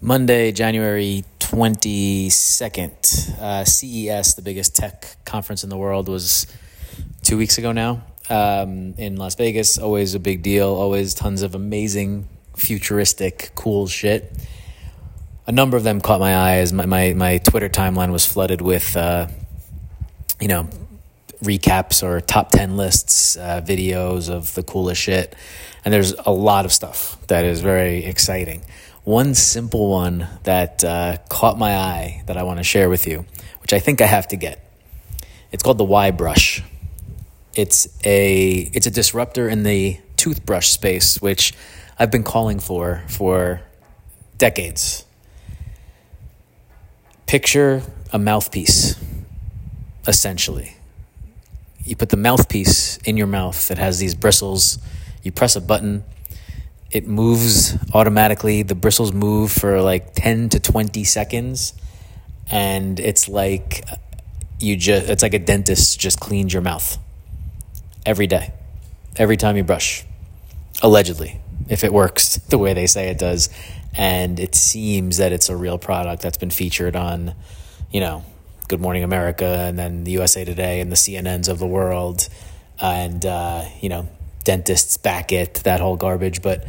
Monday, January 22nd. Uh, CES, the biggest tech conference in the world, was two weeks ago now um, in Las Vegas. Always a big deal, always tons of amazing, futuristic, cool shit. A number of them caught my eye as my, my, my Twitter timeline was flooded with, uh, you know, recaps or top 10 lists, uh, videos of the coolest shit. And there's a lot of stuff that is very exciting. One simple one that uh, caught my eye that I want to share with you, which I think I have to get. It's called the Y-Brush. It's a it's a disruptor in the toothbrush space, which I've been calling for for decades. Picture a mouthpiece, essentially. You put the mouthpiece in your mouth that has these bristles. You press a button it moves automatically. The bristles move for like 10 to 20 seconds. And it's like you just, it's like a dentist just cleans your mouth every day, every time you brush, allegedly, if it works the way they say it does. And it seems that it's a real product that's been featured on, you know, Good Morning America and then the USA Today and the CNNs of the world. And, uh, you know, dentists back it, that whole garbage. But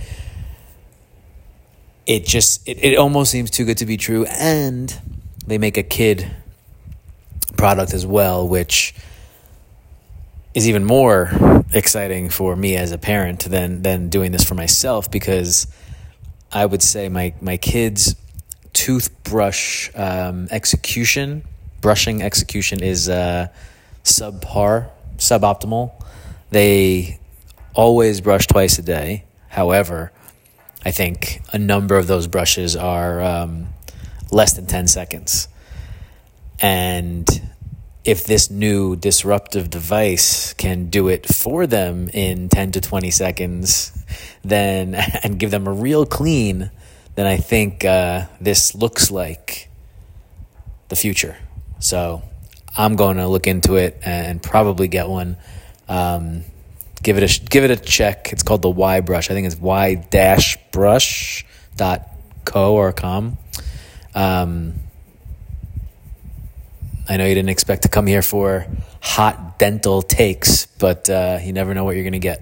it just, it, it almost seems too good to be true. And they make a kid product as well, which is even more exciting for me as a parent than than doing this for myself because I would say my my kids toothbrush um, execution brushing execution is uh, subpar suboptimal they always brush twice a day. However, I think a number of those brushes are um, less than 10 seconds. And if this new disruptive device can do it for them in 10 to 20 seconds, then and give them a real clean, then I think uh, this looks like the future. So I'm going to look into it and probably get one. Um, give it a give it a check. It's called the Y-Brush. I think it's Y dash brush dot co or com. Um, I know you didn't expect to come here for hot dental takes, but uh, you never know what you're going to get.